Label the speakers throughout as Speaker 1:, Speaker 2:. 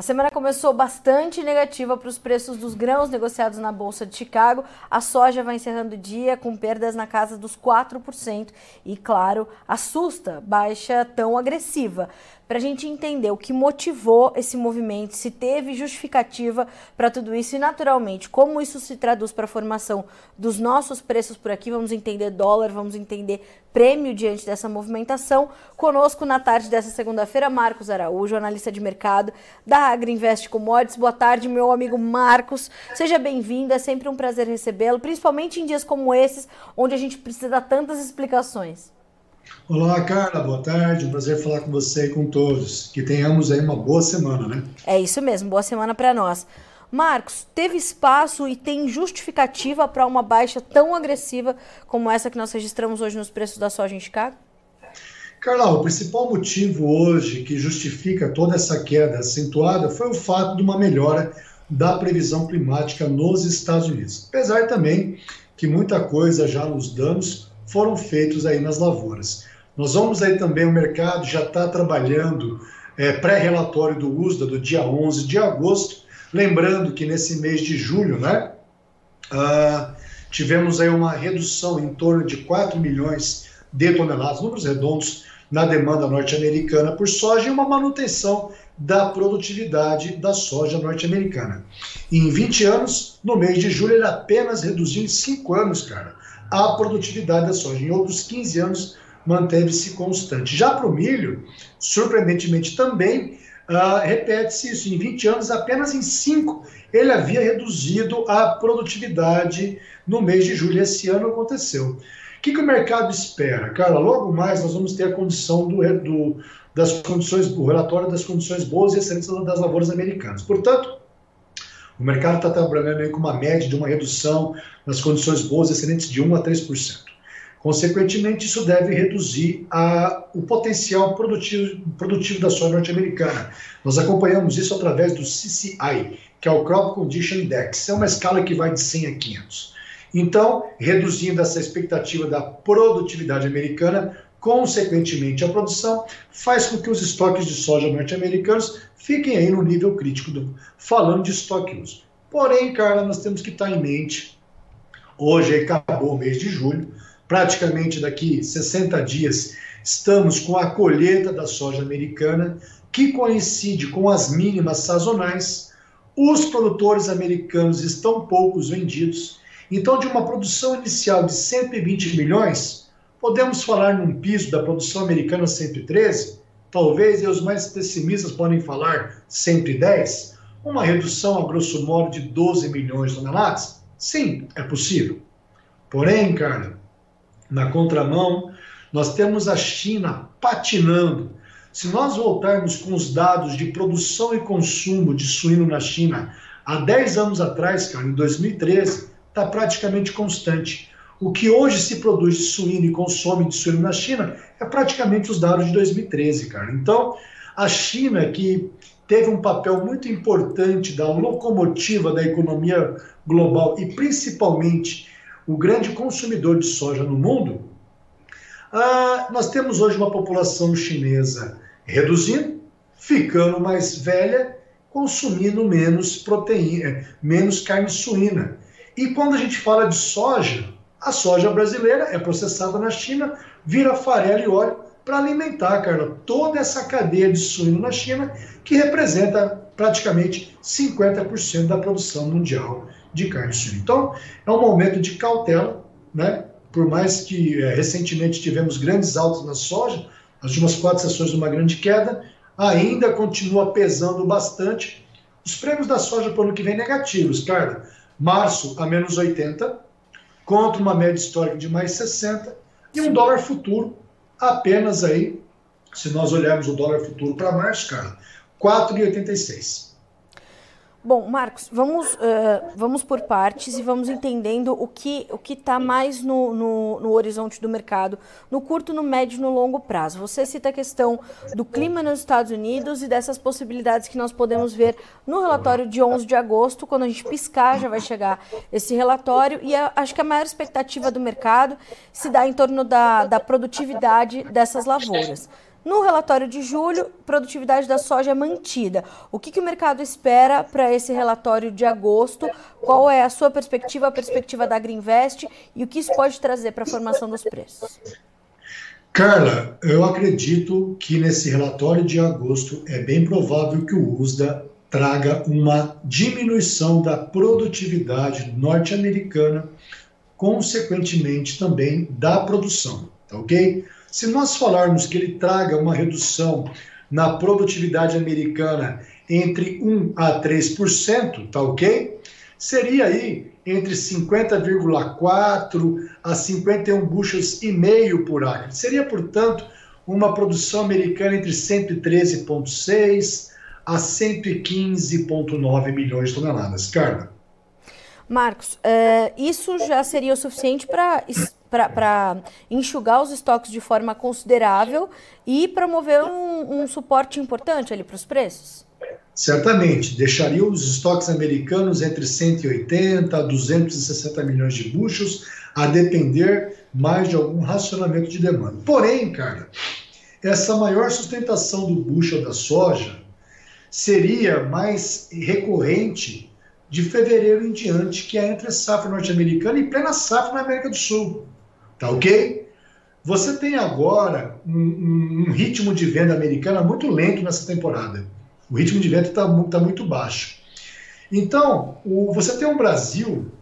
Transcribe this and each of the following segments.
Speaker 1: A semana começou bastante negativa para os preços dos grãos negociados na Bolsa de Chicago. A soja vai encerrando o dia com perdas na casa dos 4% e, claro, assusta baixa tão agressiva para a gente entender o que motivou esse movimento, se teve justificativa para tudo isso e, naturalmente, como isso se traduz para a formação dos nossos preços por aqui. Vamos entender dólar, vamos entender prêmio diante dessa movimentação. Conosco na tarde dessa segunda-feira, Marcos Araújo, analista de mercado da Agriinvest Commodities. Boa tarde, meu amigo Marcos. Seja bem-vindo, é sempre um prazer recebê-lo, principalmente em dias como esses, onde a gente precisa dar tantas explicações.
Speaker 2: Olá, Carla, boa tarde. Um prazer falar com você e com todos. Que tenhamos aí uma boa semana, né?
Speaker 1: É isso mesmo, boa semana para nós. Marcos, teve espaço e tem justificativa para uma baixa tão agressiva como essa que nós registramos hoje nos preços da soja em Chicago?
Speaker 2: Carla, o principal motivo hoje que justifica toda essa queda acentuada foi o fato de uma melhora da previsão climática nos Estados Unidos. Apesar também que muita coisa já nos damos foram feitos aí nas lavouras. Nós vamos aí também, o mercado já está trabalhando é, pré-relatório do USDA do dia 11 de agosto, lembrando que nesse mês de julho, né, uh, tivemos aí uma redução em torno de 4 milhões de toneladas, números redondos, na demanda norte-americana por soja e uma manutenção da produtividade da soja norte-americana. Em 20 anos, no mês de julho, ele apenas reduziu em 5 anos, cara, a produtividade da soja. Em outros 15 anos, manteve-se constante. Já para o milho, surpreendentemente também, uh, repete-se isso. Em 20 anos, apenas em 5, ele havia reduzido a produtividade no mês de julho. Esse ano aconteceu. O que, que o mercado espera? Cara, logo mais nós vamos ter a condição do, do das condições, o relatório das condições boas e excelentes das lavouras americanas. Portanto, o mercado está trabalhando com uma média de uma redução nas condições boas excelentes de 1 a 3%. Consequentemente, isso deve reduzir a, o potencial produtivo, produtivo da soja norte-americana. Nós acompanhamos isso através do CCI, que é o Crop Condition Index. É uma escala que vai de 100 a 500. Então, reduzindo essa expectativa da produtividade americana, consequentemente a produção, faz com que os estoques de soja norte-americanos fiquem aí no nível crítico, do, falando de estoque uso. Porém, Carla, nós temos que estar em mente, hoje acabou o mês de julho, praticamente daqui 60 dias, estamos com a colheita da soja americana, que coincide com as mínimas sazonais. Os produtores americanos estão poucos vendidos, então, de uma produção inicial de 120 milhões, podemos falar num piso da produção americana 113, talvez e os mais pessimistas podem falar 110, uma redução a grosso modo de 12 milhões de toneladas? Sim, é possível. Porém, cara, na contramão, nós temos a China patinando. Se nós voltarmos com os dados de produção e consumo de suíno na China há 10 anos atrás, cara, em 2013, está praticamente constante. O que hoje se produz de suíno e consome de suíno na China é praticamente os dados de 2013, cara. Então, a China, que teve um papel muito importante da locomotiva da economia global e principalmente o grande consumidor de soja no mundo, ah, nós temos hoje uma população chinesa reduzindo, ficando mais velha, consumindo menos proteína, menos carne suína. E quando a gente fala de soja, a soja brasileira é processada na China, vira farelo e óleo para alimentar, Carla, toda essa cadeia de suíno na China, que representa praticamente 50% da produção mundial de carne suína. Então, é um momento de cautela, né? Por mais que é, recentemente tivemos grandes altos na soja, as últimas quatro sessões de uma grande queda, ainda continua pesando bastante. Os prêmios da soja para o ano que vem negativos, Carla março a menos 80, contra uma média histórica de mais 60, e um dólar futuro apenas aí, se nós olharmos o dólar futuro para março, cara, 4,86.
Speaker 1: Bom, Marcos, vamos, uh, vamos por partes e vamos entendendo o que o está mais no, no, no, horizonte do mercado, no curto, no médio e no longo prazo. Você cita a questão do clima nos Estados Unidos e dessas possibilidades que nós podemos ver no relatório de 11 de agosto, quando a gente piscar já vai chegar esse relatório, e a, acho que a maior expectativa do mercado se dá em torno da, da produtividade dessas lavouras. No relatório de julho, produtividade da soja mantida. O que, que o mercado espera para esse relatório de agosto? Qual é a sua perspectiva, a perspectiva da Agriinvest e o que isso pode trazer para a formação dos preços?
Speaker 2: Carla, eu acredito que nesse relatório de agosto é bem provável que o USDA traga uma diminuição da produtividade norte-americana, consequentemente também da produção, tá ok? Se nós falarmos que ele traga uma redução na produtividade americana entre 1 a 3%, tá ok? Seria aí entre 50,4 a 51 bushels e meio por acre. Seria, portanto, uma produção americana entre 113,6 a 115,9 milhões de toneladas. Carla.
Speaker 1: Marcos, uh, isso já seria o suficiente para enxugar os estoques de forma considerável e promover um, um suporte importante ali para os preços?
Speaker 2: Certamente, deixaria os estoques americanos entre 180 a 260 milhões de buchos, a depender mais de algum racionamento de demanda. Porém, cara, essa maior sustentação do bushel da soja seria mais recorrente de fevereiro em diante, que é entre a safra norte-americana e plena safra na América do Sul. Tá ok? Você tem agora um, um, ritmo de venda americana muito lento nessa temporada. O ritmo de venda está tá muito baixo. Então, o, você tem um Brasil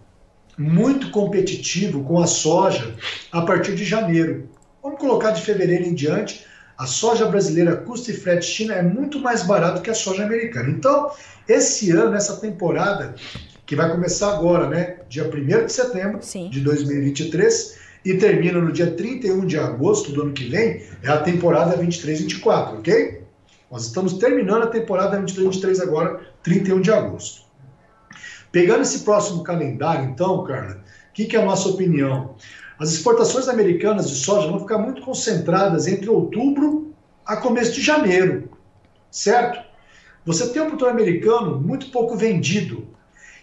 Speaker 2: muito competitivo com a soja a partir de janeiro. Vamos colocar de fevereiro em diante, a soja brasileira custo e frete China é muito mais barato que a soja americana. Então, esse ano, essa temporada, que vai começar agora, né, dia 1 de setembro Sim. de 2023 e termina no dia 31 de agosto do ano que vem, é a temporada 23-24, ok? Nós estamos terminando a temporada 23 agora, 31 de agosto. Pegando esse próximo calendário, então, Carla, o que, que é a nossa opinião? As exportações americanas de soja vão ficar muito concentradas entre outubro a começo de janeiro, certo? Você tem um produtor americano muito pouco vendido.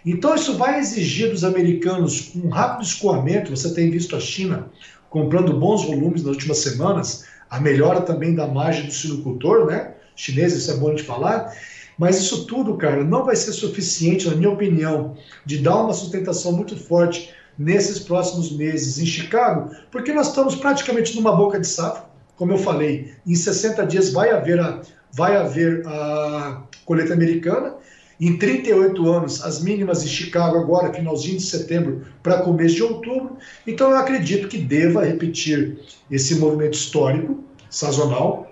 Speaker 2: Então, isso vai exigir dos americanos um rápido escoamento. Você tem visto a China comprando bons volumes nas últimas semanas, a melhora também da margem do sinocultor, né? Chinês, isso é bom de falar. Mas isso tudo, cara, não vai ser suficiente, na minha opinião, de dar uma sustentação muito forte nesses próximos meses em Chicago, porque nós estamos praticamente numa boca de safra. Como eu falei, em 60 dias vai haver a, vai haver a colheita americana. Em 38 anos, as mínimas em Chicago agora, finalzinho de setembro para começo de outubro. Então eu acredito que deva repetir esse movimento histórico, sazonal.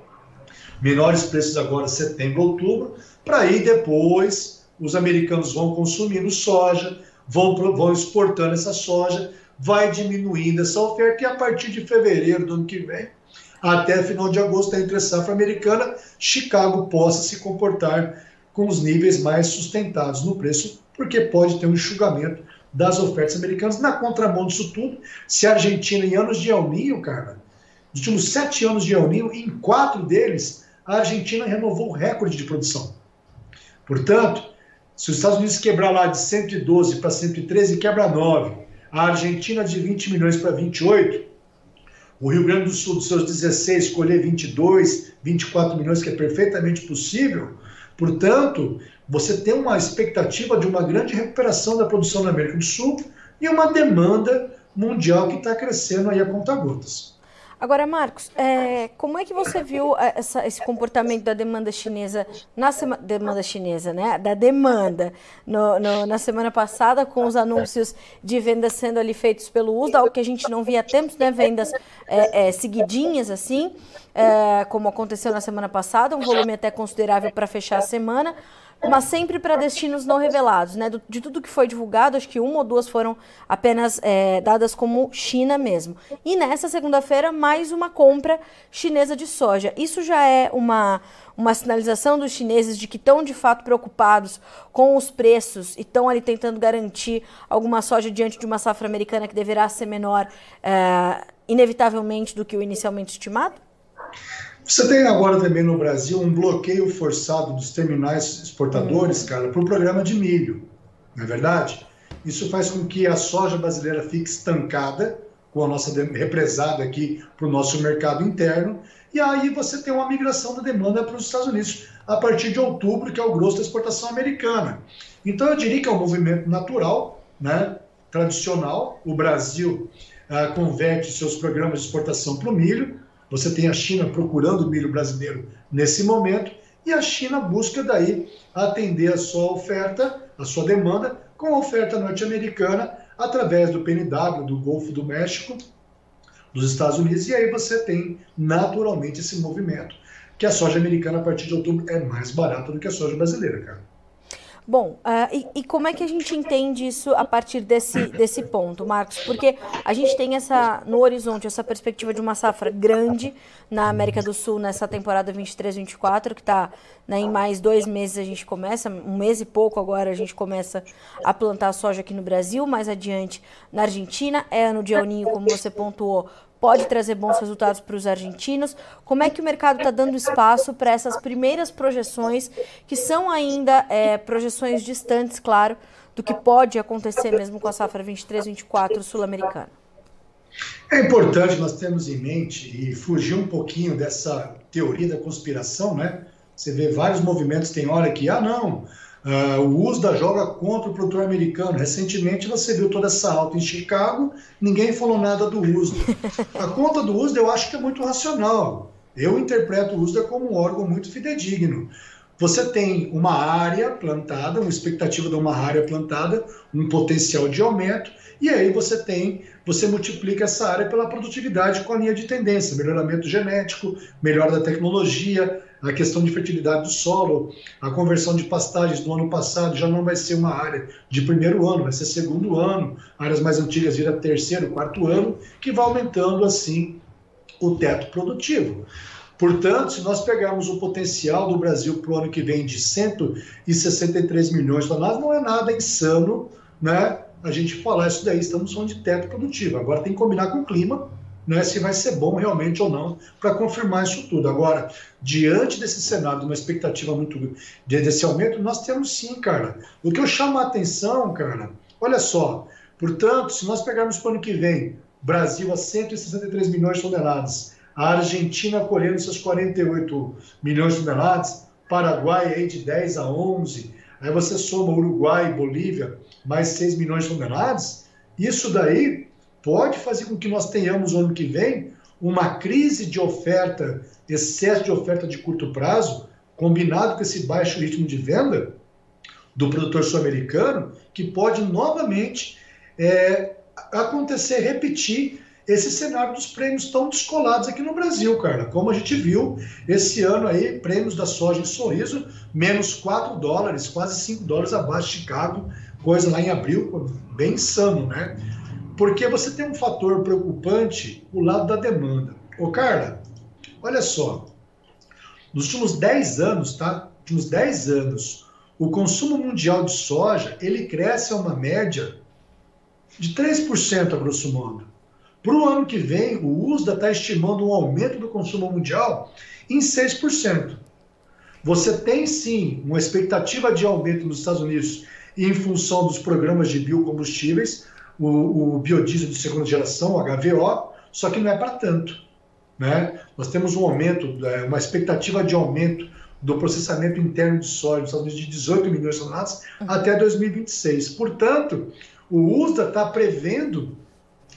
Speaker 2: Menores preços agora setembro, outubro, para aí depois os americanos vão consumindo soja, vão, vão exportando essa soja, vai diminuindo essa oferta e a partir de fevereiro do ano que vem, até final de agosto, entre a safra americana, Chicago possa se comportar com os níveis mais sustentados no preço, porque pode ter um enxugamento das ofertas americanas. Na contramão disso tudo, se a Argentina, em anos de El Ninho, cara, nos últimos sete anos de El Ninho, em quatro deles, a Argentina renovou o recorde de produção. Portanto, se os Estados Unidos quebrar lá de 112 para 113, quebra 9. A Argentina de 20 milhões para 28. O Rio Grande do Sul, dos seus 16, escolher 22, 24 milhões, que é perfeitamente possível. Portanto, você tem uma expectativa de uma grande recuperação da produção na América do Sul e uma demanda mundial que está crescendo aí a conta-gotas.
Speaker 1: Agora, Marcos, é, como é que você viu é, essa, esse comportamento da demanda chinesa na demanda chinesa, né? Da demanda no, no, na semana passada, com os anúncios de vendas sendo ali feitos pelo USDA, algo que a gente não via há tempos, né? Vendas é, é seguidinhas assim, é, como aconteceu na semana passada, um volume até considerável para fechar a semana mas sempre para destinos não revelados, né? De tudo que foi divulgado, acho que uma ou duas foram apenas é, dadas como China mesmo. E nessa segunda-feira, mais uma compra chinesa de soja. Isso já é uma, uma sinalização dos chineses de que estão de fato preocupados com os preços e estão ali tentando garantir alguma soja diante de uma safra americana que deverá ser menor, é, inevitavelmente, do que o inicialmente estimado?
Speaker 2: Você tem agora também no Brasil um bloqueio forçado dos terminais exportadores, hum. cara, para o programa de milho, não é verdade? Isso faz com que a soja brasileira fique estancada, com a nossa represada aqui para o nosso mercado interno, e aí você tem uma migração da demanda para os Estados Unidos a partir de outubro, que é o grosso da exportação americana. Então eu diria que é um movimento natural, né, tradicional. O Brasil ah, converte seus programas de exportação para o milho. Você tem a China procurando o milho brasileiro nesse momento e a China busca daí atender a sua oferta, a sua demanda com a oferta norte-americana através do PNW, do Golfo do México, dos Estados Unidos, e aí você tem naturalmente esse movimento, que a soja americana a partir de outubro é mais barata do que a soja brasileira, cara.
Speaker 1: Bom, uh, e, e, como é que a gente entende isso a partir desse, desse ponto, Marcos? Porque a gente tem essa no horizonte essa perspectiva de uma safra grande na América do Sul nessa temporada 23-24, que está né, em mais dois meses a gente começa, um mês e pouco agora a gente começa a plantar soja aqui no Brasil, mais adiante na Argentina, é ano de El Ninho, como você pontuou, pode trazer bons resultados para os argentinos. Como é que o mercado está dando espaço para essas primeiras projeções, que são ainda é, projeções distantes, claro, do que pode acontecer mesmo com a safra 23-24 sul-americana?
Speaker 2: É importante nós termos em mente e fugir um pouquinho dessa teoria da conspiração, né? Você vê vários movimentos, tem hora que, ah, não, Uh, o USDA joga contra o produtor americano. Recentemente você viu toda essa alta em Chicago, ninguém falou nada do USDA. A conta do USDA eu acho que é muito racional. Eu interpreto o USDA como um órgão muito fidedigno. Você tem uma área plantada, uma expectativa de uma área plantada, um potencial de aumento, e aí você tem, você multiplica essa área pela produtividade com a linha de tendência, melhoramento genético, melhora da tecnologia, a questão de fertilidade do solo, a conversão de pastagens do ano passado já não vai ser uma área de primeiro ano, vai ser segundo ano, áreas mais antigas vira terceiro, quarto ano, que vai aumentando assim o teto produtivo. Portanto, se nós pegarmos o potencial do Brasil para o ano que vem de 163 milhões de toneladas, não é nada insano, né? A gente falar isso daí, estamos falando de teto produtivo. Agora tem que combinar com o clima, né, se vai ser bom realmente ou não, para confirmar isso tudo. Agora, diante desse cenário, de uma expectativa muito desse aumento, nós temos sim, cara. O que eu chamo a atenção, cara, olha só, portanto, se nós pegarmos para o ano que vem, Brasil a 163 milhões de toneladas, a Argentina colhendo seus 48 milhões de toneladas, Paraguai aí de 10 a 11, aí você soma Uruguai e Bolívia, mais 6 milhões de toneladas, isso daí pode fazer com que nós tenhamos no ano que vem uma crise de oferta, excesso de oferta de curto prazo, combinado com esse baixo ritmo de venda do produtor sul-americano, que pode novamente é, acontecer, repetir esse cenário dos prêmios tão descolados aqui no Brasil, cara. Como a gente viu esse ano aí, prêmios da soja em sorriso, menos 4 dólares, quase 5 dólares abaixo de Chicago, coisa lá em abril, bem insano, né? Porque você tem um fator preocupante, o lado da demanda. Ô, Carla, olha só. Nos últimos 10 anos, tá? Nos últimos 10 anos, o consumo mundial de soja, ele cresce a uma média de 3%, a grosso modo. Para o ano que vem, o USDA está estimando um aumento do consumo mundial em 6%. Você tem sim uma expectativa de aumento nos Estados Unidos em função dos programas de biocombustíveis, o, o biodiesel de segunda geração, o HVO, só que não é para tanto. Né? Nós temos um aumento, é, uma expectativa de aumento do processamento interno de soja de 18 milhões de toneladas uhum. até 2026. Portanto, o USDA está prevendo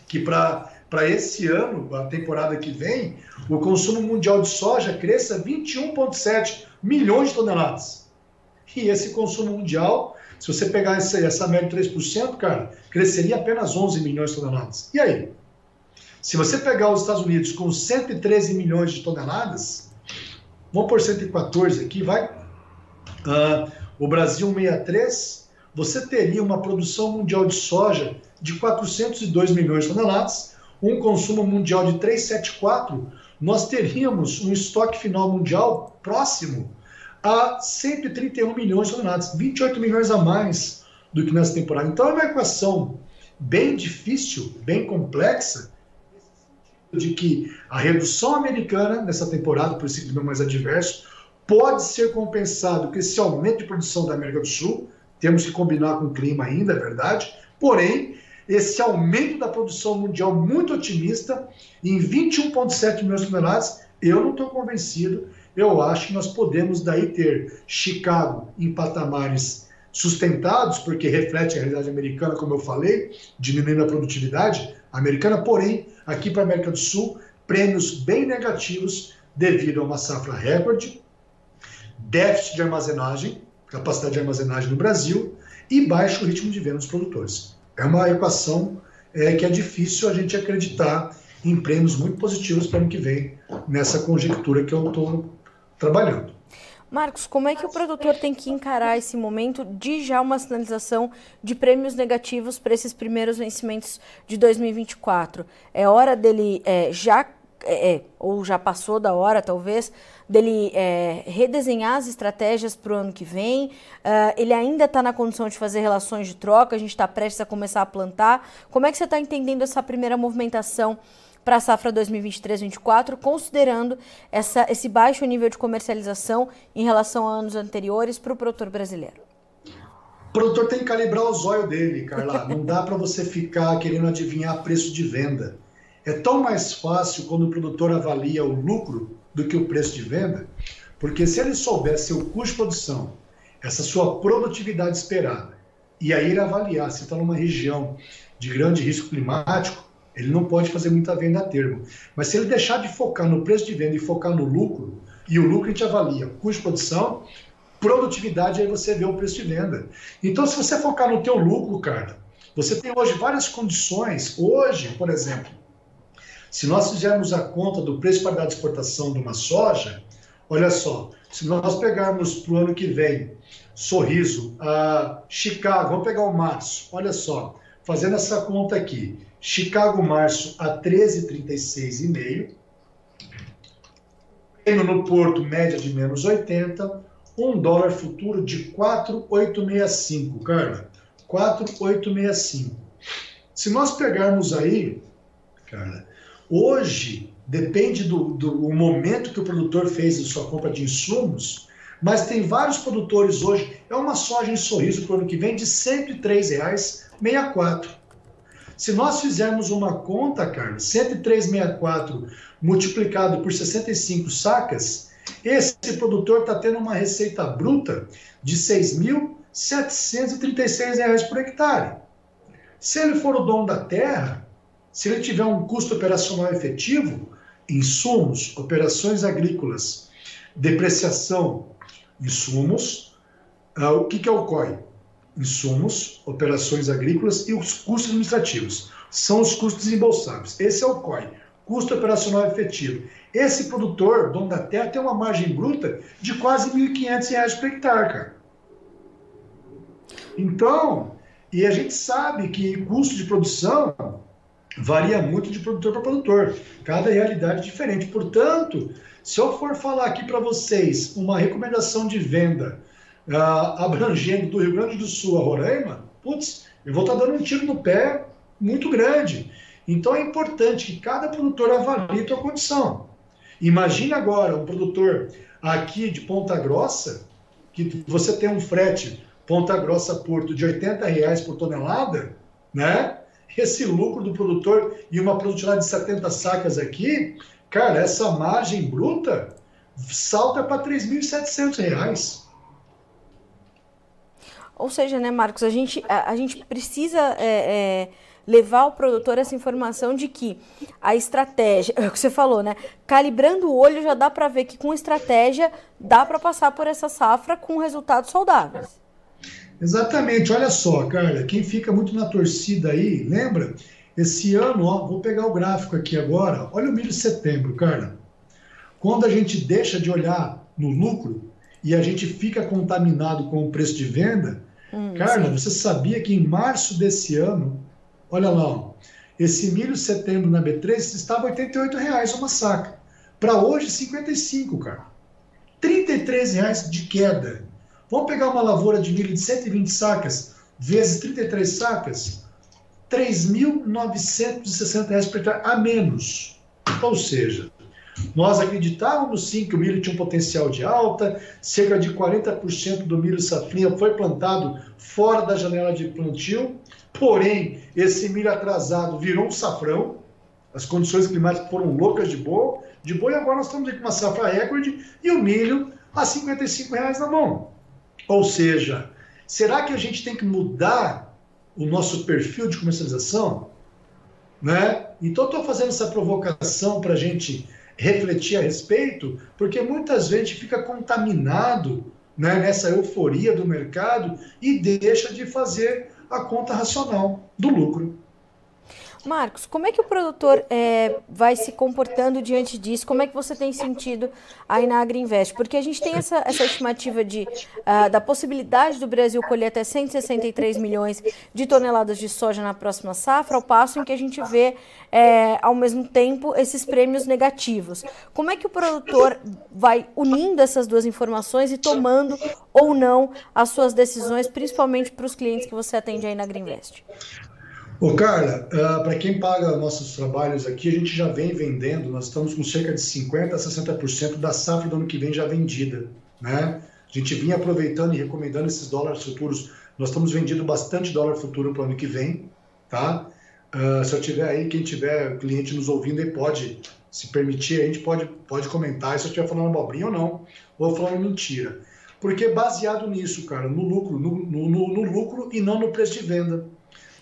Speaker 2: que para esse ano, a temporada que vem, o consumo mundial de soja cresça 21,7 milhões de toneladas. E esse consumo mundial se você pegar essa, essa média de 3%, cara, cresceria apenas 11 milhões de toneladas. E aí? Se você pegar os Estados Unidos com 113 milhões de toneladas, vamos por 114 aqui, vai. Uh, o Brasil 63, você teria uma produção mundial de soja de 402 milhões de toneladas, um consumo mundial de 374, nós teríamos um estoque final mundial próximo a 131 milhões de toneladas, 28 milhões a mais do que nessa temporada. Então é uma equação bem difícil, bem complexa, de que a redução americana nessa temporada, por esse clima mais adverso, pode ser compensado com esse aumento de produção da América do Sul. Temos que combinar com o clima ainda, é verdade. Porém, esse aumento da produção mundial muito otimista, em 21,7 milhões de toneladas, eu não estou convencido. Eu acho que nós podemos daí ter Chicago em patamares sustentados, porque reflete a realidade americana, como eu falei, diminuindo a produtividade americana, porém, aqui para a América do Sul, prêmios bem negativos devido a uma safra recorde, déficit de armazenagem, capacidade de armazenagem no Brasil e baixo ritmo de venda dos produtores. É uma equação é, que é difícil a gente acreditar em prêmios muito positivos para o ano que vem, nessa conjectura que eu estou trabalhando.
Speaker 1: Marcos, como é que o produtor tem que encarar esse momento de já uma sinalização de prêmios negativos para esses primeiros vencimentos de 2024? É hora dele é, já é, é, ou já passou da hora, talvez, dele é, redesenhar as estratégias para o ano que vem. Uh, ele ainda está na condição de fazer relações de troca, a gente está prestes a começar a plantar. Como é que você está entendendo essa primeira movimentação para a safra 2023-24, considerando essa, esse baixo nível de comercialização em relação a anos anteriores para o produtor brasileiro?
Speaker 2: O produtor tem que calibrar o zóio dele, Carla. Não dá para você ficar querendo adivinhar preço de venda. É tão mais fácil quando o produtor avalia o lucro do que o preço de venda, porque se ele soubesse o custo de produção, essa sua produtividade esperada, e aí ele avaliar se está numa região de grande risco climático, ele não pode fazer muita venda a termo. Mas se ele deixar de focar no preço de venda e focar no lucro, e o lucro a gente avalia custo de produção, produtividade, aí você vê o preço de venda. Então, se você focar no teu lucro, cara, você tem hoje várias condições. Hoje, por exemplo, se nós fizermos a conta do preço para de exportação de uma soja, olha só, se nós pegarmos para o ano que vem, sorriso, uh, Chicago, vamos pegar o março, olha só, fazendo essa conta aqui, Chicago março a 13,36,5, Reino no Porto, média de menos 80, um dólar futuro de 4,865, Carla, 4,865. Se nós pegarmos aí, Carla, Hoje, depende do, do momento que o produtor fez a sua compra de insumos, mas tem vários produtores hoje. É uma soja em sorriso para o ano que vem de R$ 103,64. Se nós fizermos uma conta, Carlos, 103,64 multiplicado por 65 sacas, esse produtor está tendo uma receita bruta de R$ 6.736 por hectare. Se ele for o dono da terra, se ele tiver um custo operacional efetivo, insumos, operações agrícolas, depreciação, insumos, uh, o que, que é o COI? Insumos, operações agrícolas e os custos administrativos. São os custos embolsáveis. Esse é o COI, custo operacional efetivo. Esse produtor, dono da terra, tem uma margem bruta de quase R$ 1.500 por hectare, cara. Então, e a gente sabe que custo de produção varia muito de produtor para produtor, cada realidade é diferente. Portanto, se eu for falar aqui para vocês uma recomendação de venda uh, abrangendo do Rio Grande do Sul a Roraima, putz, eu vou estar tá dando um tiro no pé muito grande. Então é importante que cada produtor avalie a sua condição. Imagine agora um produtor aqui de Ponta Grossa, que você tem um frete Ponta Grossa Porto de 80 reais por tonelada, né? esse lucro do produtor e uma produtividade de 70 sacas aqui, cara, essa margem bruta salta para R$ 3.700.
Speaker 1: Ou seja, né, Marcos, a gente, a, a gente precisa é, é, levar ao produtor essa informação de que a estratégia, é o que você falou, né? Calibrando o olho já dá para ver que com estratégia dá para passar por essa safra com resultados saudáveis.
Speaker 2: Exatamente, olha só, Carla, quem fica muito na torcida aí, lembra? Esse ano, ó, vou pegar o gráfico aqui agora, olha o milho de setembro, Carla. Quando a gente deixa de olhar no lucro e a gente fica contaminado com o preço de venda, hum, Carla, sim. você sabia que em março desse ano, olha lá, esse milho setembro na B3 estava R$ reais uma saca. Para hoje, 55, cara. R$ reais de queda. Vamos pegar uma lavoura de milho de 120 sacas, vezes 33 sacas, R$ 3.960 por hectare a menos. Ou seja, nós acreditávamos sim que o milho tinha um potencial de alta, cerca de 40% do milho safrinha foi plantado fora da janela de plantio. Porém, esse milho atrasado virou um safrão, as condições climáticas foram loucas de boa, de boa e agora nós estamos com uma safra recorde e o milho a 55 reais na mão. Ou seja, será que a gente tem que mudar o nosso perfil de comercialização? Né? Então, estou fazendo essa provocação para a gente refletir a respeito, porque muitas vezes fica contaminado né, nessa euforia do mercado e deixa de fazer a conta racional do lucro.
Speaker 1: Marcos, como é que o produtor é, vai se comportando diante disso? Como é que você tem sentido aí na Agriinvest? Porque a gente tem essa, essa estimativa de, uh, da possibilidade do Brasil colher até 163 milhões de toneladas de soja na próxima safra, ao passo em que a gente vê, é, ao mesmo tempo, esses prêmios negativos. Como é que o produtor vai unindo essas duas informações e tomando ou não as suas decisões, principalmente para os clientes que você atende aí na Agriinvest?
Speaker 2: Ô Carla, uh, ah, para quem paga nossos trabalhos aqui, a gente já vem vendendo, nós estamos com cerca de 50% a 60% da safra do ano que vem já vendida. Né? A gente vinha aproveitando e recomendando esses dólares futuros. Nós estamos vendendo bastante dólar futuro para o ano que vem. Tá? Uh, se eu tiver aí, quem tiver cliente nos ouvindo aí pode se permitir, a gente pode, pode comentar se eu estiver falando abobrinha ou não, ou falando mentira. Porque baseado nisso, cara, no lucro, no, no, no, no lucro e não no preço de venda.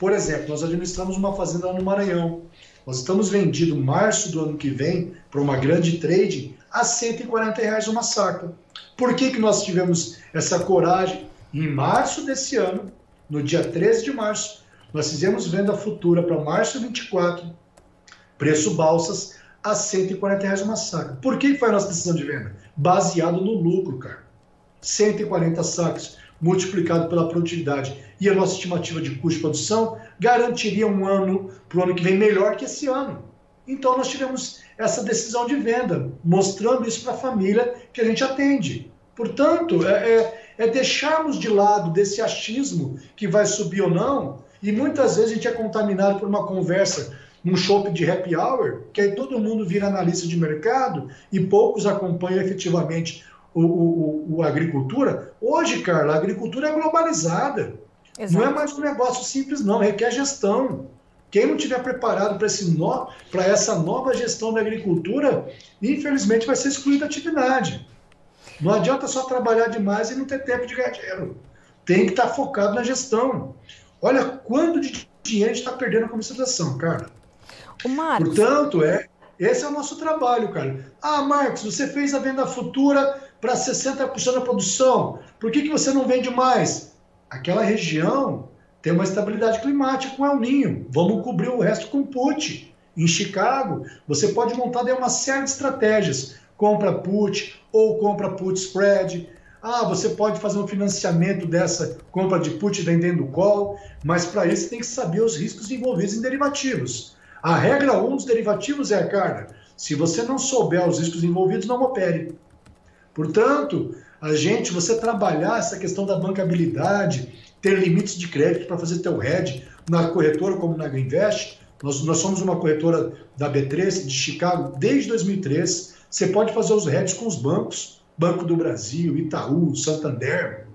Speaker 2: Por exemplo, nós administramos uma fazenda no Maranhão. Nós estamos vendido março do ano que vem para uma grande trade a 140 reais uma saca. Por que, que nós tivemos essa coragem? Em março desse ano, no dia 13 de março, nós fizemos venda futura para março 24, preço balsas a 140 reais uma saca. Por que foi a nossa decisão de venda? Baseado no lucro, cara. 140 sacas multiplicado pela produtividade e a nossa estimativa de custo de produção garantiria um ano para o ano que vem melhor que esse ano. Então nós tivemos essa decisão de venda, mostrando isso para a família que a gente atende. Portanto, é, é, é deixarmos de lado desse achismo que vai subir ou não, e muitas vezes a gente é contaminado por uma conversa num shopping de happy hour, que aí todo mundo vira analista de mercado e poucos acompanham efetivamente o, o, o, a agricultura. Hoje, Carla, a agricultura é globalizada. Exato. Não é mais um negócio simples, não, requer gestão. Quem não tiver preparado para no, essa nova gestão da agricultura, infelizmente vai ser excluído da atividade. Não adianta só trabalhar demais e não ter tempo de ganhar dinheiro. Tem que estar tá focado na gestão. Olha quanto de dinheiro a gente está perdendo na comercialização, cara. O Marcos. Portanto, é, esse é o nosso trabalho, cara. Ah, Marcos, você fez a venda futura para 60% da produção. Por que, que você não vende mais? Aquela região tem uma estabilidade climática com El Ninho. Vamos cobrir o resto com put. Em Chicago, você pode montar daí uma série de estratégias. Compra put ou compra put spread. Ah, você pode fazer um financiamento dessa compra de put vendendo call, mas para isso tem que saber os riscos envolvidos em derivativos. A regra 1 um dos derivativos é, cara, se você não souber os riscos envolvidos, não opere. Portanto, a gente, você trabalhar essa questão da bancabilidade, ter limites de crédito para fazer teu hedge na corretora como na Greenvest, nós, nós somos uma corretora da B3 de Chicago desde 2003. Você pode fazer os hedges com os bancos, Banco do Brasil, Itaú, Santander.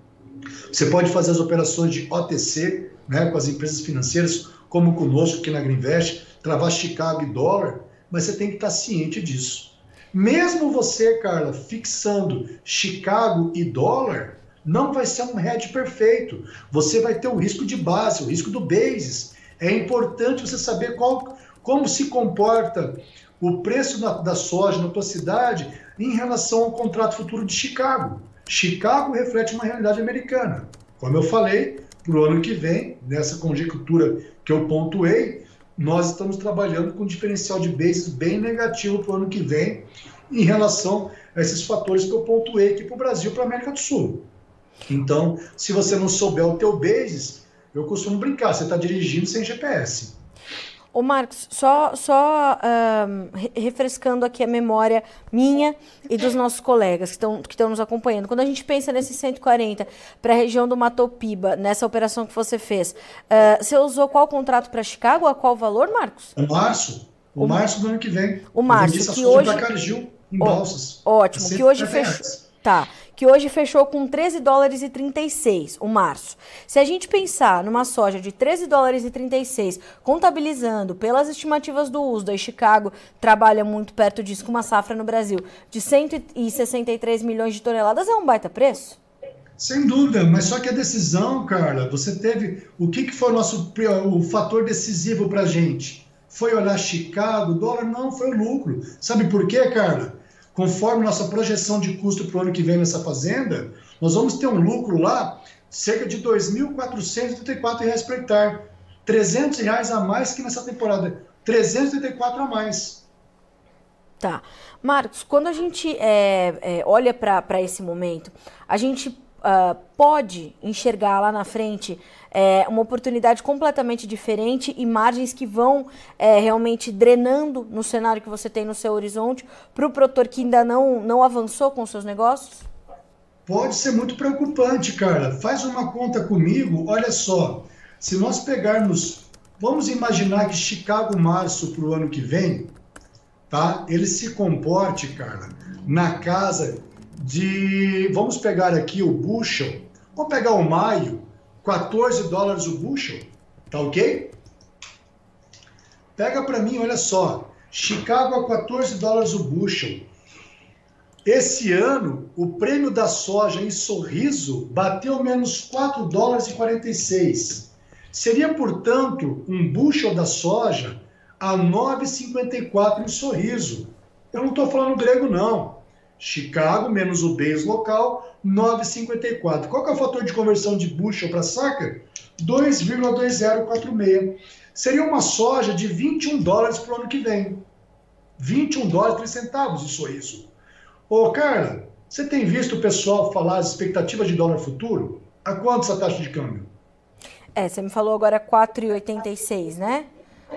Speaker 2: Você pode fazer as operações de OTC, né, com as empresas financeiras, como conosco aqui na Greenvest, travar Chicago e dólar, mas você tem que estar ciente disso. Mesmo você, Carla, fixando Chicago e dólar, não vai ser um hedge perfeito. Você vai ter o risco de base, o risco do basis. É importante você saber qual, como se comporta o preço da, soja na tua cidade em relação ao contrato futuro de Chicago. Chicago reflete uma realidade americana. Como eu falei, para o ano que vem, nessa conjectura que eu pontuei, nós estamos trabalhando com um diferencial de bases bem negativo para o ano que vem em relação a esses fatores que eu pontuei aqui para o Brasil para a América do Sul. Então, se você não souber o teu bases, eu costumo brincar, você está dirigindo sem GPS.
Speaker 1: Ô Marcos, só, só um, refrescando aqui a memória minha e dos nossos colegas que estão que nos acompanhando. Quando a gente pensa nesses 140 para a região do Matopiba, nessa operação que você fez, uh, você usou qual contrato para Chicago? A qual valor, Marcos?
Speaker 2: O março. O, o março do ano que vem.
Speaker 1: O março, que hoje...
Speaker 2: Cargill, em balsas.
Speaker 1: Ótimo, que hoje fechou... Tá que hoje fechou com 13 dólares e 36, o março. Se a gente pensar numa soja de 13 dólares e 36, contabilizando pelas estimativas do USDA, e Chicago trabalha muito perto disso com uma safra no Brasil de 163 milhões de toneladas, é um baita preço?
Speaker 2: Sem dúvida, mas só que a decisão, Carla, você teve. O que, que foi o nosso o fator decisivo para a gente? Foi olhar Chicago, dólar não, foi o lucro. Sabe por quê, Carla? Conforme nossa projeção de custo para o ano que vem nessa fazenda, nós vamos ter um lucro lá cerca de R$ 2.434 por hectare. 300 reais a mais que nessa temporada. 334 a mais.
Speaker 1: Tá. Marcos, quando a gente é, é, olha para esse momento, a gente uh, pode enxergar lá na frente é, uma oportunidade completamente diferente e margens que vão é, realmente drenando no cenário que você tem no seu horizonte para o produtor que ainda não, não avançou com seus negócios?
Speaker 2: Pode ser muito preocupante, cara. Faz uma conta comigo, olha só. Se nós pegarmos, vamos imaginar que Chicago março para o ano que vem, tá? Ele se comporte, cara, na casa de. Vamos pegar aqui o bushel. Vamos pegar o maio, 14 dólares o bushel. Tá ok? Pega para mim, olha só. Chicago a 14 dólares o bushel. Esse ano, o prêmio da soja em sorriso bateu menos 4 dólares e 46. Seria, portanto, um bushel da soja a 9,54 em sorriso. Eu não estou falando grego, não. Chicago menos o base local, 9,54. Qual que é o fator de conversão de bushel para saca? 2,2046. Seria uma soja de 21 dólares para o ano que vem. 21 dólares e 3 centavos, isso é isso. Ô, Carla, você tem visto o pessoal falar as expectativas de dólar futuro? A quanto essa taxa de câmbio?
Speaker 1: É, você me falou agora 4,86, né?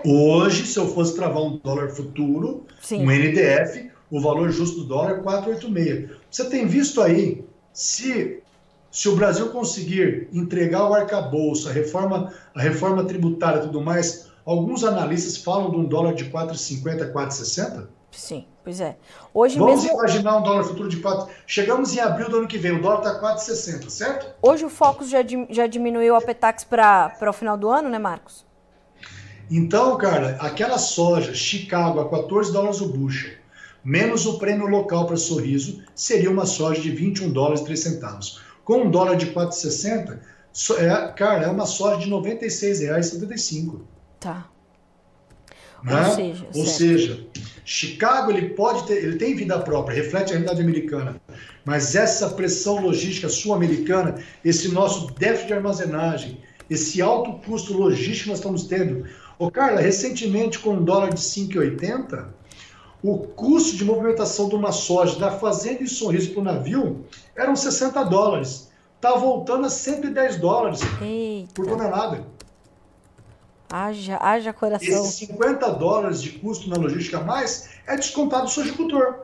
Speaker 2: Hoje, se eu fosse travar um dólar futuro, Sim. um NDF, o valor justo do dólar é 486. Você tem visto aí, se, se o Brasil conseguir entregar o arcabouço, a reforma, a reforma tributária e tudo mais, alguns analistas falam de um dólar de 4,50, 4,60?
Speaker 1: Sim, pois é. Hoje
Speaker 2: Vamos
Speaker 1: mesmo...
Speaker 2: imaginar um dólar futuro de 4. Chegamos em abril do ano que vem, o dólar está 4,60, certo?
Speaker 1: Hoje o Focus já, já diminuiu a Petax para o final do ano, né, Marcos?
Speaker 2: Então, cara, aquela soja, Chicago, a 14 dólares o bushel, menos o prêmio local para sorriso, seria uma soja de 21 dólares e 3 centavos. Com um dólar de 4,60, é, cara, é uma soja de R$ 96,75.
Speaker 1: Tá.
Speaker 2: Né? Ou, seja, Ou seja, Chicago ele pode ter, ele tem vida própria, reflete a realidade americana. Mas essa pressão logística sul-americana, esse nosso déficit de armazenagem, esse alto custo logístico que nós estamos tendo. Ô, Carla, recentemente com um dólar de 5,80, o custo de movimentação de uma soja da fazenda em Sorriso para o navio eram 60 dólares. Está voltando a 110 dólares
Speaker 1: Eita.
Speaker 2: por tonelada.
Speaker 1: Haja, haja coração.
Speaker 2: Esses 50 dólares de custo na logística a mais é descontado do sojicultor.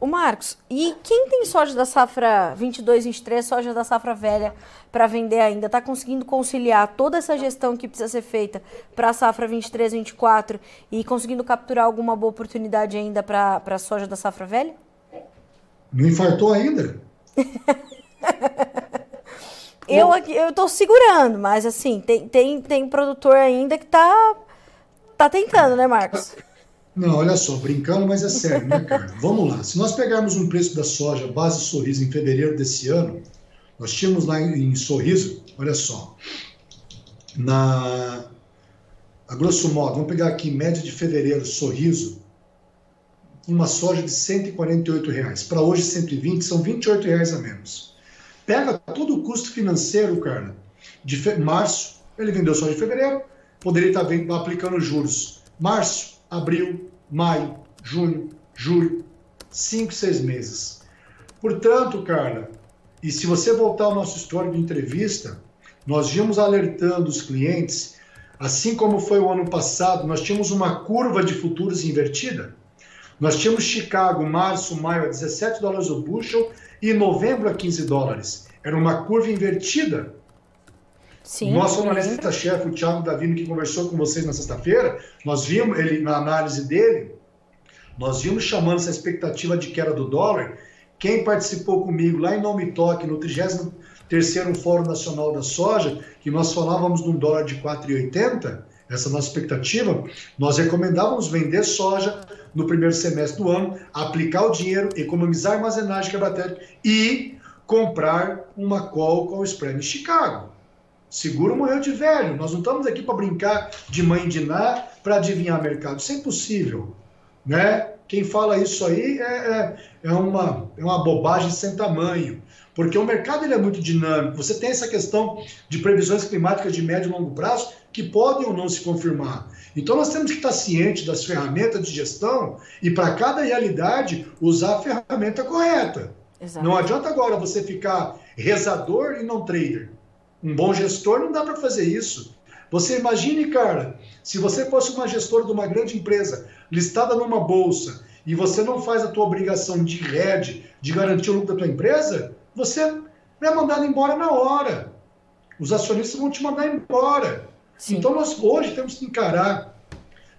Speaker 1: O Marcos, e quem tem soja da safra 22, 23, soja da safra velha para vender ainda, está conseguindo conciliar toda essa gestão que precisa ser feita para a safra 23, 24 e conseguindo capturar alguma boa oportunidade ainda para a soja da safra velha?
Speaker 2: Não infartou ainda?
Speaker 1: eu aqui, eu tô segurando, mas assim, tem, tem, tem produtor ainda que tá, tá tentando, né, Marcos?
Speaker 2: Não, olha só, brincando, mas é sério, né, cara? Vamos lá. Se nós pegarmos um preço da soja base Sorriso em fevereiro desse ano, nós tínhamos lá em, Sorriso, olha só, na a grosso modo, vamos pegar aqui média de fevereiro, Sorriso, uma soja de 148 reais. Para hoje 120, são 28 reais a menos. Pega todo o custo financeiro, cara, de março, ele vendeu soja de fevereiro, poderia estar aplicando juros. Março, abril, maio, junho, julho, cinco, seis meses. Portanto, Carla, e se você voltar ao nosso histórico de entrevista, nós vimos alertando os clientes, assim como foi o ano passado, nós tínhamos uma curva de futuros invertida. Nós tínhamos Chicago, março, maio a 17 dólares o bushel e novembro a 15 dólares. Era uma curva invertida.
Speaker 1: Sim,
Speaker 2: Nosso analista-chefe, o Thiago Davino, que conversou com vocês na sexta-feira, nós vimos ele na análise dele, Nós vimos chamando essa expectativa de queda do dólar. Quem participou comigo lá em Nome Toque, no 33º Fórum Nacional da Soja, que nós falávamos de um dólar de 4,80, essa nossa expectativa, nós recomendávamos vender soja no primeiro semestre do ano, aplicar o dinheiro, economizar armazenagem quebra teto e comprar uma call com o spread em Chicago. Seguro morreu de velho. Nós não estamos aqui para brincar de mãe de Ná para adivinhar mercado. Isso é impossível. Né? Quem fala isso aí é, é, é, uma, é uma bobagem sem tamanho. Porque o mercado ele é muito dinâmico. Você tem essa questão de previsões climáticas de médio e longo prazo que podem ou não se confirmar. Então nós temos que estar cientes das ferramentas de gestão e para cada realidade usar a ferramenta correta. Exato. Não adianta agora você ficar rezador e não trader. Um bom gestor não dá para fazer isso. Você imagine, cara, se você fosse uma gestora de uma grande empresa listada numa bolsa e você não faz a tua obrigação de rede, de garantir o lucro da tua empresa, você é mandado embora na hora. Os acionistas vão te mandar embora. Sim. Então nós hoje temos que encarar,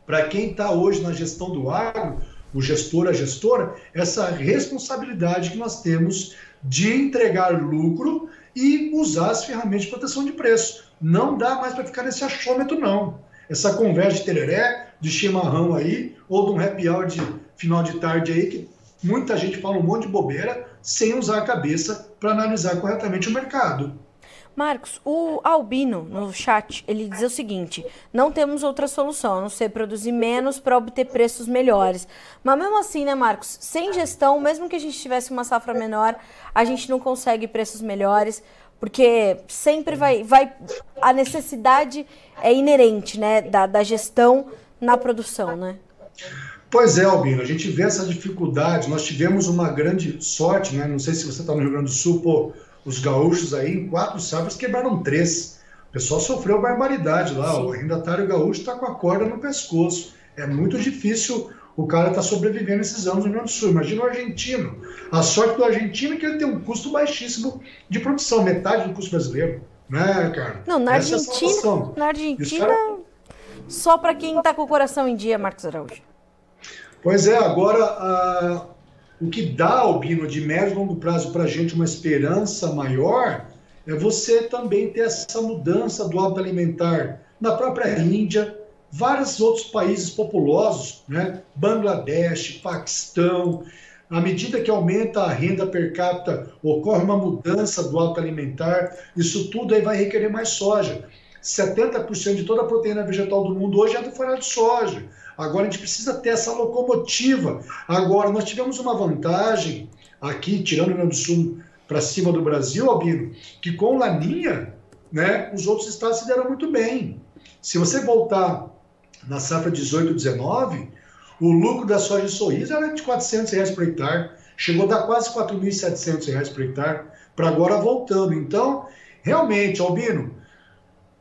Speaker 2: para quem está hoje na gestão do agro, o gestor, a gestora, essa responsabilidade que nós temos de entregar lucro e usar as ferramentas de proteção de preço. Não dá mais para ficar nesse achômetro, não. Essa conversa de tereré, de chimarrão aí, ou de um happy hour de final de tarde aí, que muita gente fala um monte de bobeira sem usar a cabeça para analisar corretamente o mercado.
Speaker 1: Marcos, o Albino no chat, ele diz o seguinte: não temos outra solução a não ser produzir menos para obter preços melhores. Mas mesmo assim, né, Marcos, sem gestão, mesmo que a gente tivesse uma safra menor, a gente não consegue preços melhores, porque sempre vai. vai a necessidade é inerente, né, da, da gestão na produção, né?
Speaker 2: Pois é, Albino, a gente vê essa dificuldade. Nós tivemos uma grande sorte, né? Não sei se você está no Rio Grande do Sul, pô os gaúchos aí, em quatro safras, quebraram três. O pessoal sofreu barbaridade lá. Sim. O arrendatário gaúcho está com a corda no pescoço. É muito difícil o cara estar tá sobrevivendo esses anos no Rio Grande do Sul. Imagina o argentino. A sorte do argentino é que ele tem um custo baixíssimo de produção, metade do custo brasileiro. Né, cara?
Speaker 1: Não, na Essa é Argentina, é na Argentina cara... só para quem está com o coração em dia, Marcos Araújo.
Speaker 2: Pois é, agora. Uh o que dá, Albino, de médio e longo prazo para a gente uma esperança maior é você também ter essa mudança do hábito alimentar na própria Índia, vários outros países populosos, né? Bangladesh, Paquistão. À medida que aumenta a renda per capita, ocorre uma mudança do hábito alimentar. Isso tudo aí vai requerer mais soja. 70% de toda a proteína vegetal do mundo hoje é do farelo de soja. Agora a gente precisa ter essa locomotiva. Agora, nós tivemos uma vantagem aqui, tirando o Rio Grande do Sul para cima do Brasil, Albino, que com Laninha, né, os outros estados se deram muito bem. Se você voltar na safra 18, 19, o lucro da soja de sorriso era de 400 reais por hectare, chegou a dar quase 4.700 reais por hectare, para agora voltando. Então, realmente, Albino,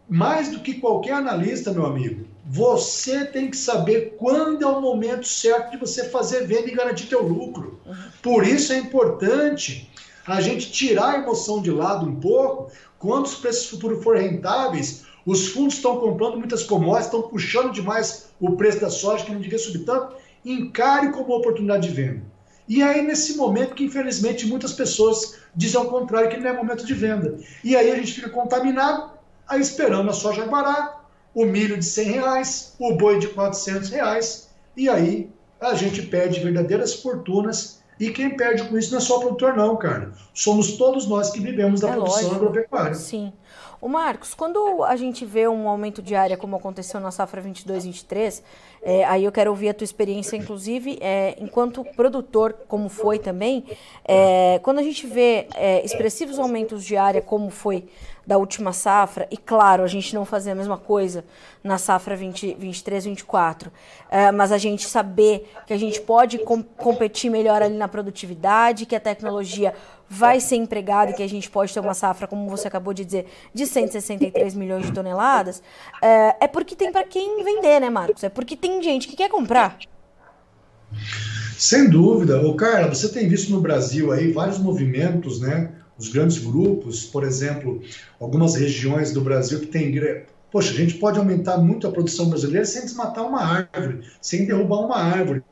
Speaker 2: mais do que qualquer analista, meu amigo, você tem que saber quando é o momento certo de você fazer venda e garantir teu lucro. Por isso é importante a gente tirar a emoção de lado um pouco. Quando os preços futuros forem rentáveis, os fundos estão comprando muitas commodities, estão puxando demais o preço da soja, que não devia subir tanto. Encare como oportunidade de venda. E aí, nesse momento, que infelizmente muitas pessoas dizem ao contrário, que não é momento de venda. E aí a gente fica contaminado, aí esperando a soja barata, o milho de 100 reais, o boi de 400 reais, e aí a gente perde verdadeiras fortunas. E quem perde com isso não é só o produtor, não, cara. Somos todos nós que vivemos da é produção lógico. agropecuária.
Speaker 1: Sim. O Marcos, quando a gente vê um aumento de área, como aconteceu na safra 22-23, é, aí eu quero ouvir a tua experiência, inclusive, é, enquanto produtor, como foi também, é, quando a gente vê é, expressivos aumentos de área, como foi da última safra, e claro, a gente não fazer a mesma coisa na safra 20, 23, 24, é, mas a gente saber que a gente pode com, competir melhor ali na produtividade, que a tecnologia vai ser empregada e que a gente pode ter uma safra, como você acabou de dizer, de 163 milhões de toneladas, é, é porque tem para quem vender, né, Marcos? É porque tem gente que quer comprar.
Speaker 2: Sem dúvida. Ô, Carla, você tem visto no Brasil aí vários movimentos, né? Os grandes grupos, por exemplo, algumas regiões do Brasil que tem. Poxa, a gente pode aumentar muito a produção brasileira sem desmatar uma árvore, sem derrubar uma árvore.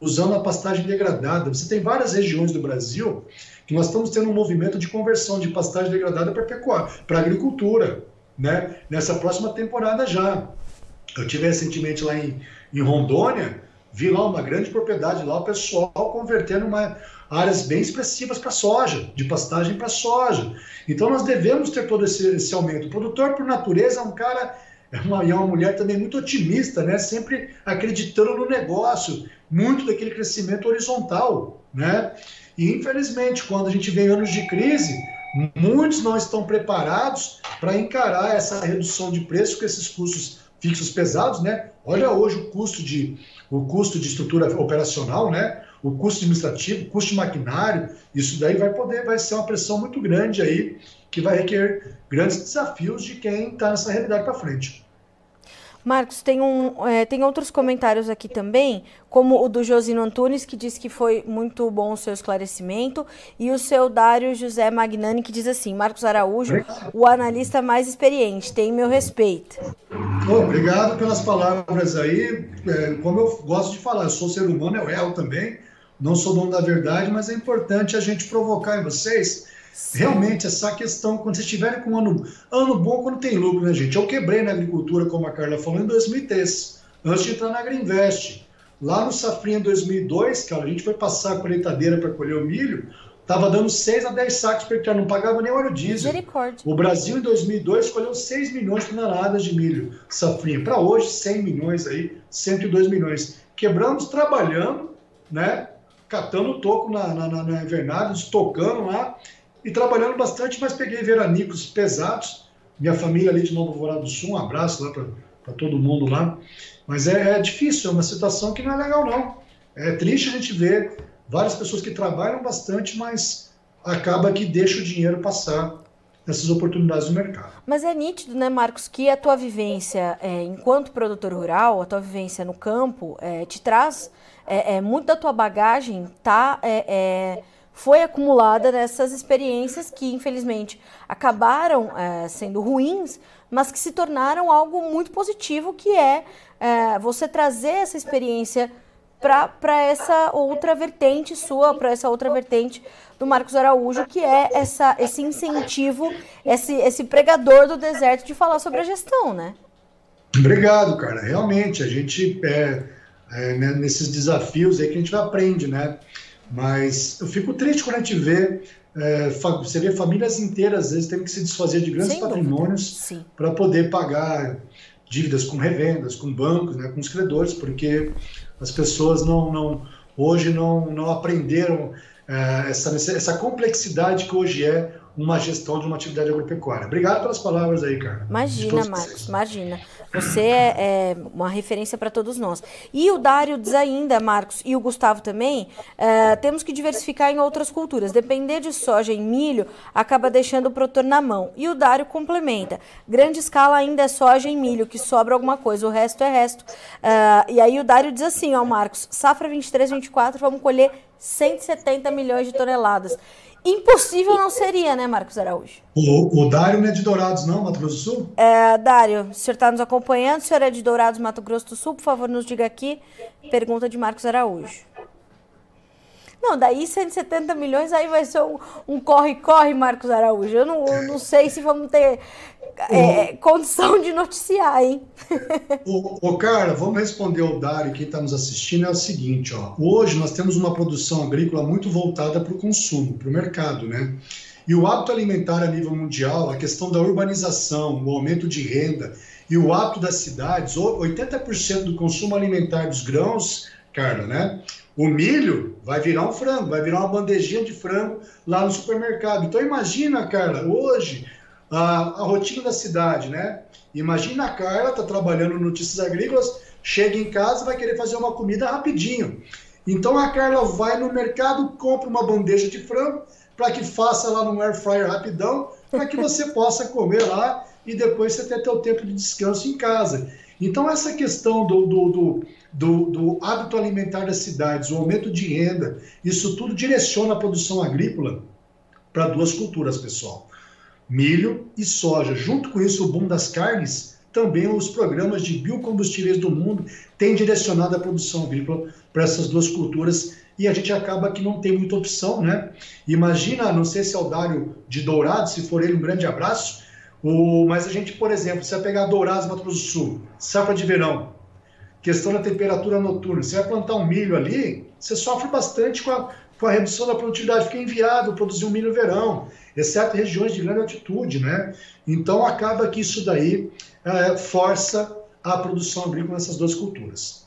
Speaker 2: usando a pastagem degradada. Você tem várias regiões do Brasil que nós estamos tendo um movimento de conversão de pastagem degradada para pecuária, para agricultura, né? Nessa próxima temporada já. Eu tive recentemente lá em, em Rondônia, vi lá uma grande propriedade lá, o pessoal convertendo uma, áreas bem expressivas para soja, de pastagem para soja. Então nós devemos ter todo esse, esse, aumento. O produtor, por natureza, é um cara, é uma, é uma mulher também muito otimista, né? sempre acreditando no negócio, muito daquele crescimento horizontal. Né? E infelizmente, quando a gente vem anos de crise, muitos não estão preparados para encarar essa redução de preço com esses custos fixos pesados, né? Olha hoje o custo de o custo de estrutura operacional, né? O custo administrativo, o custo de maquinário, isso daí vai poder, vai ser uma pressão muito grande aí, que vai requerer grandes desafios de quem está nessa realidade para frente.
Speaker 1: Marcos, tem, um, é, tem outros comentários aqui também, como o do Josino Antunes, que diz que foi muito bom o seu esclarecimento, e o seu Dário José Magnani, que diz assim: Marcos Araújo, o analista mais experiente, tem meu respeito.
Speaker 2: obrigado pelas palavras aí. É, como eu gosto de falar, eu sou ser humano, eu erro também, não sou dono da verdade, mas é importante a gente provocar em vocês Sim. Realmente, essa questão, quando vocês estiverem com um ano, ano bom quando tem lucro, né, gente? Eu quebrei na agricultura, como a Carla falou, em 2003, antes de entrar na Agriinvest. Lá no Safrinha 2002, cara, a gente foi passar a colheitadeira para colher o milho, estava dando 6 a 10 sacos por hectare, não pagava nem óleo diesel. O Brasil, em 2002, colheu 6 milhões de toneladas de milho safrinha. Para hoje, 100 milhões aí, 102 milhões. Quebramos trabalhando, né? Catando toco na, na, na invernada, estocando lá e trabalhando bastante, mas peguei veranicos pesados. Minha família ali de Novo Alvorada do Sul, um abraço lá para todo mundo lá. Mas é, é, difícil, é uma situação que não é legal, não. É triste a gente ver várias pessoas que trabalham bastante, mas acaba que deixa o dinheiro passar essas oportunidades no mercado.
Speaker 1: Mas é nítido, né, Marcos, que a tua vivência é, enquanto produtor rural, a tua vivência no campo, é, te traz é, é muito da tua bagagem, tá? É, é foi acumulada nessas experiências que, infelizmente, acabaram é, sendo ruins, mas que se tornaram algo muito positivo, que é, é você trazer essa experiência para essa outra vertente sua, para essa outra vertente do Marcos Araújo, que é essa, esse incentivo, esse, esse pregador do deserto de falar sobre a gestão, né?
Speaker 2: Obrigado, cara. Realmente, a gente, é, é, né, nesses desafios aí que a gente aprende, né? Mas eu fico triste quando a gente vê, é, você vê famílias inteiras, às vezes, tendo que se desfazer de grandes Sem patrimônios para poder pagar dívidas com revendas, com bancos, né, com os credores, porque as pessoas não, não hoje não, não aprenderam é, essa, essa complexidade que hoje é uma gestão de uma atividade agropecuária. Obrigado pelas palavras aí, cara.
Speaker 1: Imagina, Marcos, imagina. Você é, é uma referência para todos nós. E o Dário diz ainda, Marcos, e o Gustavo também, é, temos que diversificar em outras culturas. Depender de soja e milho acaba deixando o produtor na mão. E o Dário complementa. Grande escala ainda é soja e milho, que sobra alguma coisa, o resto é resto. É, e aí o Dário diz assim, ó, Marcos, safra 23, 24, vamos colher 170 milhões de toneladas. Impossível não seria, né, Marcos Araújo?
Speaker 2: O, o Dário não é de Dourados, não, Mato Grosso do Sul?
Speaker 1: É, Dário, o senhor está nos acompanhando, o senhor é de Dourados, Mato Grosso do Sul, por favor, nos diga aqui. Pergunta de Marcos Araújo. Não, daí 170 milhões aí vai ser um corre-corre, Marcos Araújo. Eu não, eu não sei se vamos ter é, condição de noticiar, hein?
Speaker 2: Ô, ô, cara, vamos responder ao Dário, quem está nos assistindo, é o seguinte, ó. Hoje nós temos uma produção agrícola muito voltada para o consumo, para o mercado, né? E o hábito alimentar a nível mundial, a questão da urbanização, o aumento de renda e o hábito das cidades, 80% do consumo alimentar dos grãos, Carla, né? O milho vai virar um frango, vai virar uma bandejinha de frango lá no supermercado. Então imagina, Carla, hoje a, a rotina da cidade, né? Imagina a Carla tá trabalhando no Notícias Agrícolas, chega em casa vai querer fazer uma comida rapidinho. Então a Carla vai no mercado, compra uma bandeja de frango para que faça lá no air fryer rapidão, para que você possa comer lá e depois você ter teu tempo de descanso em casa. Então essa questão do, do, do, do, do hábito alimentar das cidades, o aumento de renda, isso tudo direciona a produção agrícola para duas culturas, pessoal milho e soja. Junto com isso, o boom das carnes também os programas de biocombustíveis do mundo têm direcionado a produção agrícola para essas duas culturas e a gente acaba que não tem muita opção, né? Imagina, não sei se é o Dário de Dourado, se for ele, um grande abraço, o, mas a gente, por exemplo, se vai pegar Dourados, Mato Grosso do Sul, safra de verão, questão da temperatura noturna, você vai plantar um milho ali, você sofre bastante com a, com a redução da produtividade, fica inviável produzir um milho no verão, exceto regiões de grande altitude, né? Então acaba que isso daí é, força a produção agrícola nessas duas culturas.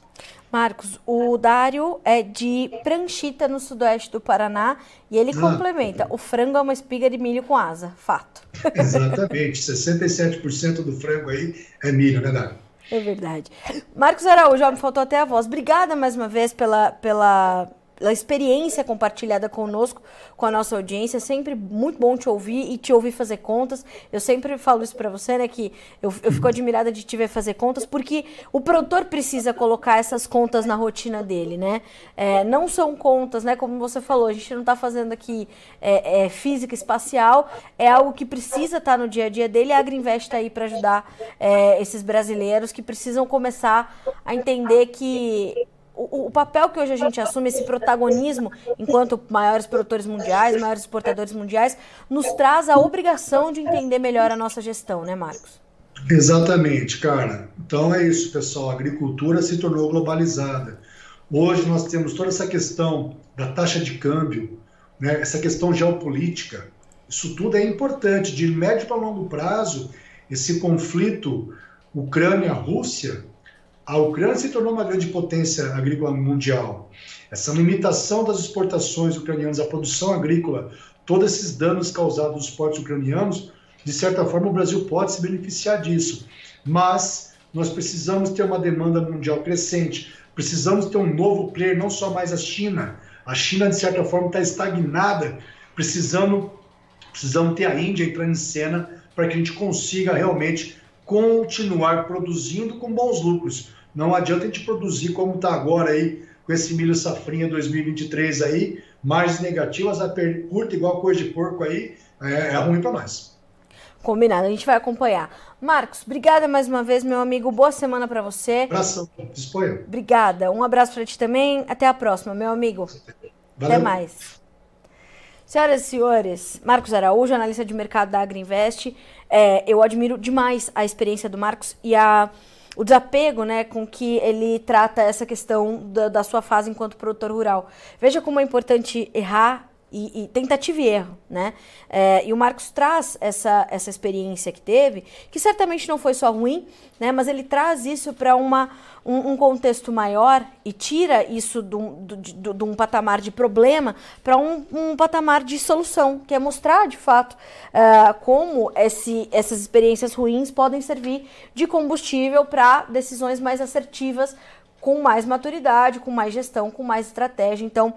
Speaker 1: Marcos, o Dário é de Pranchita, no sudoeste do Paraná, e ele ah, complementa: o frango é uma espiga de milho com asa. Fato.
Speaker 2: Exatamente, 67% do frango aí é milho, né, Dário?
Speaker 1: É verdade. Marcos Araújo, ó, me faltou até a voz. Obrigada mais uma vez pela, pela a experiência compartilhada conosco, com a nossa audiência. É sempre muito bom te ouvir e te ouvir fazer contas. Eu sempre falo isso para você, né? Que eu, eu fico admirada de te ver fazer contas, porque o produtor precisa colocar essas contas na rotina dele, né? É, não são contas, né? Como você falou, a gente não está fazendo aqui é, é, física espacial, é algo que precisa estar tá no dia a dia dele. A Agriinvest está aí para ajudar é, esses brasileiros que precisam começar a entender que o, o, papel que hoje a gente assume, esse protagonismo, enquanto maiores produtores mundiais, maiores exportadores mundiais, nos traz a obrigação de entender melhor a nossa gestão, né, Marcos?
Speaker 2: Exatamente, cara. Então é isso, pessoal. A agricultura se tornou globalizada. Hoje nós temos toda essa questão da taxa de câmbio, né, essa questão geopolítica. Isso tudo é importante. De médio para longo prazo, esse conflito Ucrânia-Rússia a Ucrânia se tornou uma grande potência agrícola mundial. Essa limitação das exportações ucranianas à produção agrícola, todos esses danos causados nos portos ucranianos, de certa forma o Brasil pode se beneficiar disso. Mas nós precisamos ter uma demanda mundial crescente, precisamos ter um novo player, não só mais a China. A China, de certa forma, está estagnada, precisando, precisamos ter a Índia entrando em cena para que a gente consiga realmente continuar produzindo com bons lucros. Não adianta a gente produzir como está agora aí, com esse milho safrinha 2023 aí, margens negativas, a curta igual coisa de porco aí, é, é ruim para nós.
Speaker 1: Combinado, a gente vai acompanhar. Marcos, obrigada mais uma vez, meu amigo. Boa semana para você.
Speaker 2: Abração, disponha.
Speaker 1: Obrigada. Um abraço para ti também. Até a próxima, meu amigo. Valeu. Até mais. Senhoras e senhores, Marcos Araújo, analista de mercado da Agriinvest. É, eu admiro demais a experiência do Marcos e a o desapego né, com que ele trata essa questão da, da sua fase enquanto produtor rural. Veja como é importante errar e, e, tentativa e erro, né? É, e o Marcos traz essa, essa experiência que teve, que certamente não foi só ruim, né? Mas ele traz isso para um, um, contexto maior e tira isso de um, patamar de problema para um, um, patamar de solução, que é mostrar de fato uh, como esse, essas experiências ruins podem servir de combustível para decisões mais assertivas, com mais maturidade, com mais gestão, com mais estratégia. Então,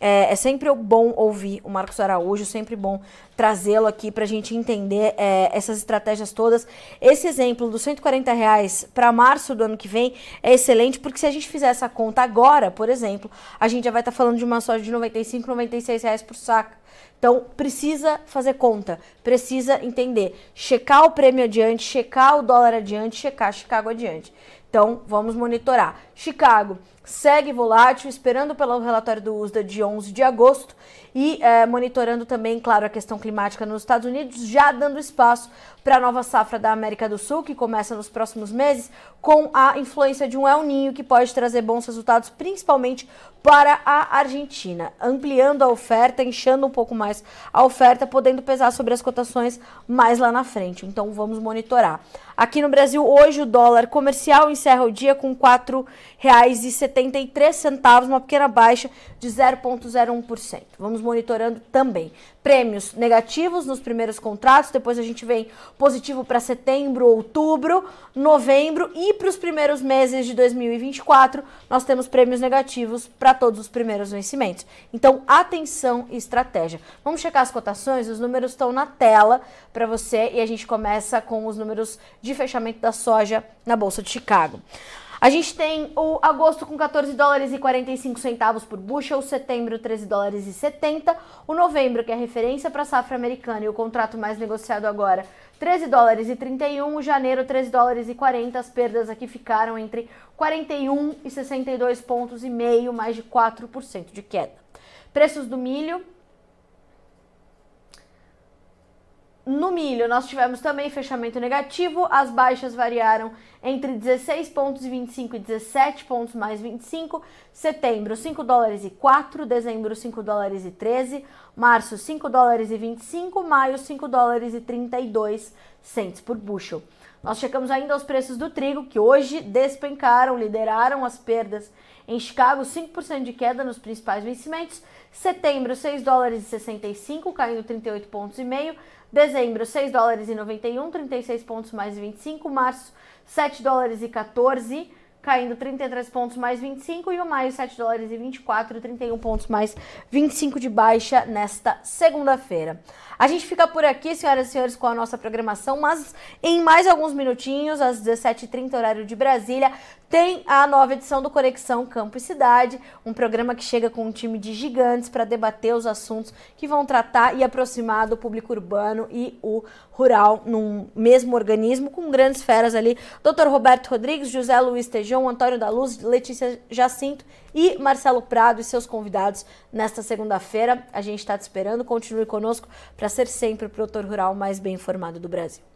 Speaker 1: é, é, sempre bom ouvir o Marcos Araújo, sempre bom trazê-lo aqui para a gente entender é, essas estratégias todas. Esse exemplo dos 140 reais para março do ano que vem é excelente, porque se a gente fizer essa conta agora, por exemplo, a gente já vai estar tá falando de uma soja de 95, 96 reais por saco. Então, precisa fazer conta, precisa entender, checar o prêmio adiante, checar o dólar adiante, checar Chicago adiante. Então, vamos monitorar. Chicago segue volátil, esperando pelo relatório do USDA de 11 de agosto e é, monitorando também, claro, a questão climática nos Estados Unidos, já dando espaço para a nova safra da América do Sul, que começa nos próximos meses, com a influência de um El Ninho que pode trazer bons resultados, principalmente para a Argentina, ampliando a oferta, inchando um pouco mais a oferta, podendo pesar sobre as cotações mais lá na frente. Então vamos monitorar. Aqui no Brasil, hoje o dólar comercial encerra o dia com R$ 4,73, uma pequena baixa de 0,01%. Vamos monitorando também. Prêmios negativos nos primeiros contratos, depois a gente vem positivo para setembro, outubro, novembro e para os primeiros meses de 2024, nós temos prêmios negativos para todos os primeiros vencimentos. Então, atenção e estratégia. Vamos checar as cotações, os números estão na tela para você e a gente começa com os números de fechamento da soja na Bolsa de Chicago. A gente tem o agosto com 14 dólares e 45 centavos por bushel, setembro 13 dólares e 70, o novembro, que é referência para a safra americana e o contrato mais negociado agora, 13 dólares e 31, o janeiro 13 dólares e 40, as perdas aqui ficaram entre 41 e 62 pontos e meio, mais de 4% de queda. Preços do milho, No milho, nós tivemos também fechamento negativo, as baixas variaram entre 16 pontos e 25 e 17 pontos mais 25. Setembro, 5 dólares e 4, dezembro, 5 dólares e 13, março, 5 dólares e 25, maio, 5 dólares e 32 cents por bushel. Nós checamos ainda os preços do trigo, que hoje despencaram, lideraram as perdas em Chicago, 5% de queda nos principais vencimentos. Setembro, 6 dólares e 65, caindo 38 pontos e meio. Dezembro, 6 dólares e 91, 36 pontos mais 25. Março, 7 dólares e 14, caindo 33 pontos mais 25. E o maio, 7 dólares e 24, 31 pontos mais 25 de baixa nesta segunda-feira. A gente fica por aqui, senhoras e senhores, com a nossa programação, mas em mais alguns minutinhos, às 17h30, horário de Brasília, tem a nova edição do Conexão Campo e Cidade, um programa que chega com um time de gigantes para debater os assuntos que vão tratar e aproximar do público urbano e o rural num mesmo organismo, com grandes feras ali, Dr. Roberto Rodrigues, José Luiz Tejão, Antônio da Luz, Letícia Jacinto e Marcelo Prado e seus convidados nesta segunda-feira. A gente está te esperando, continue conosco para ser sempre o produtor rural mais bem informado do Brasil.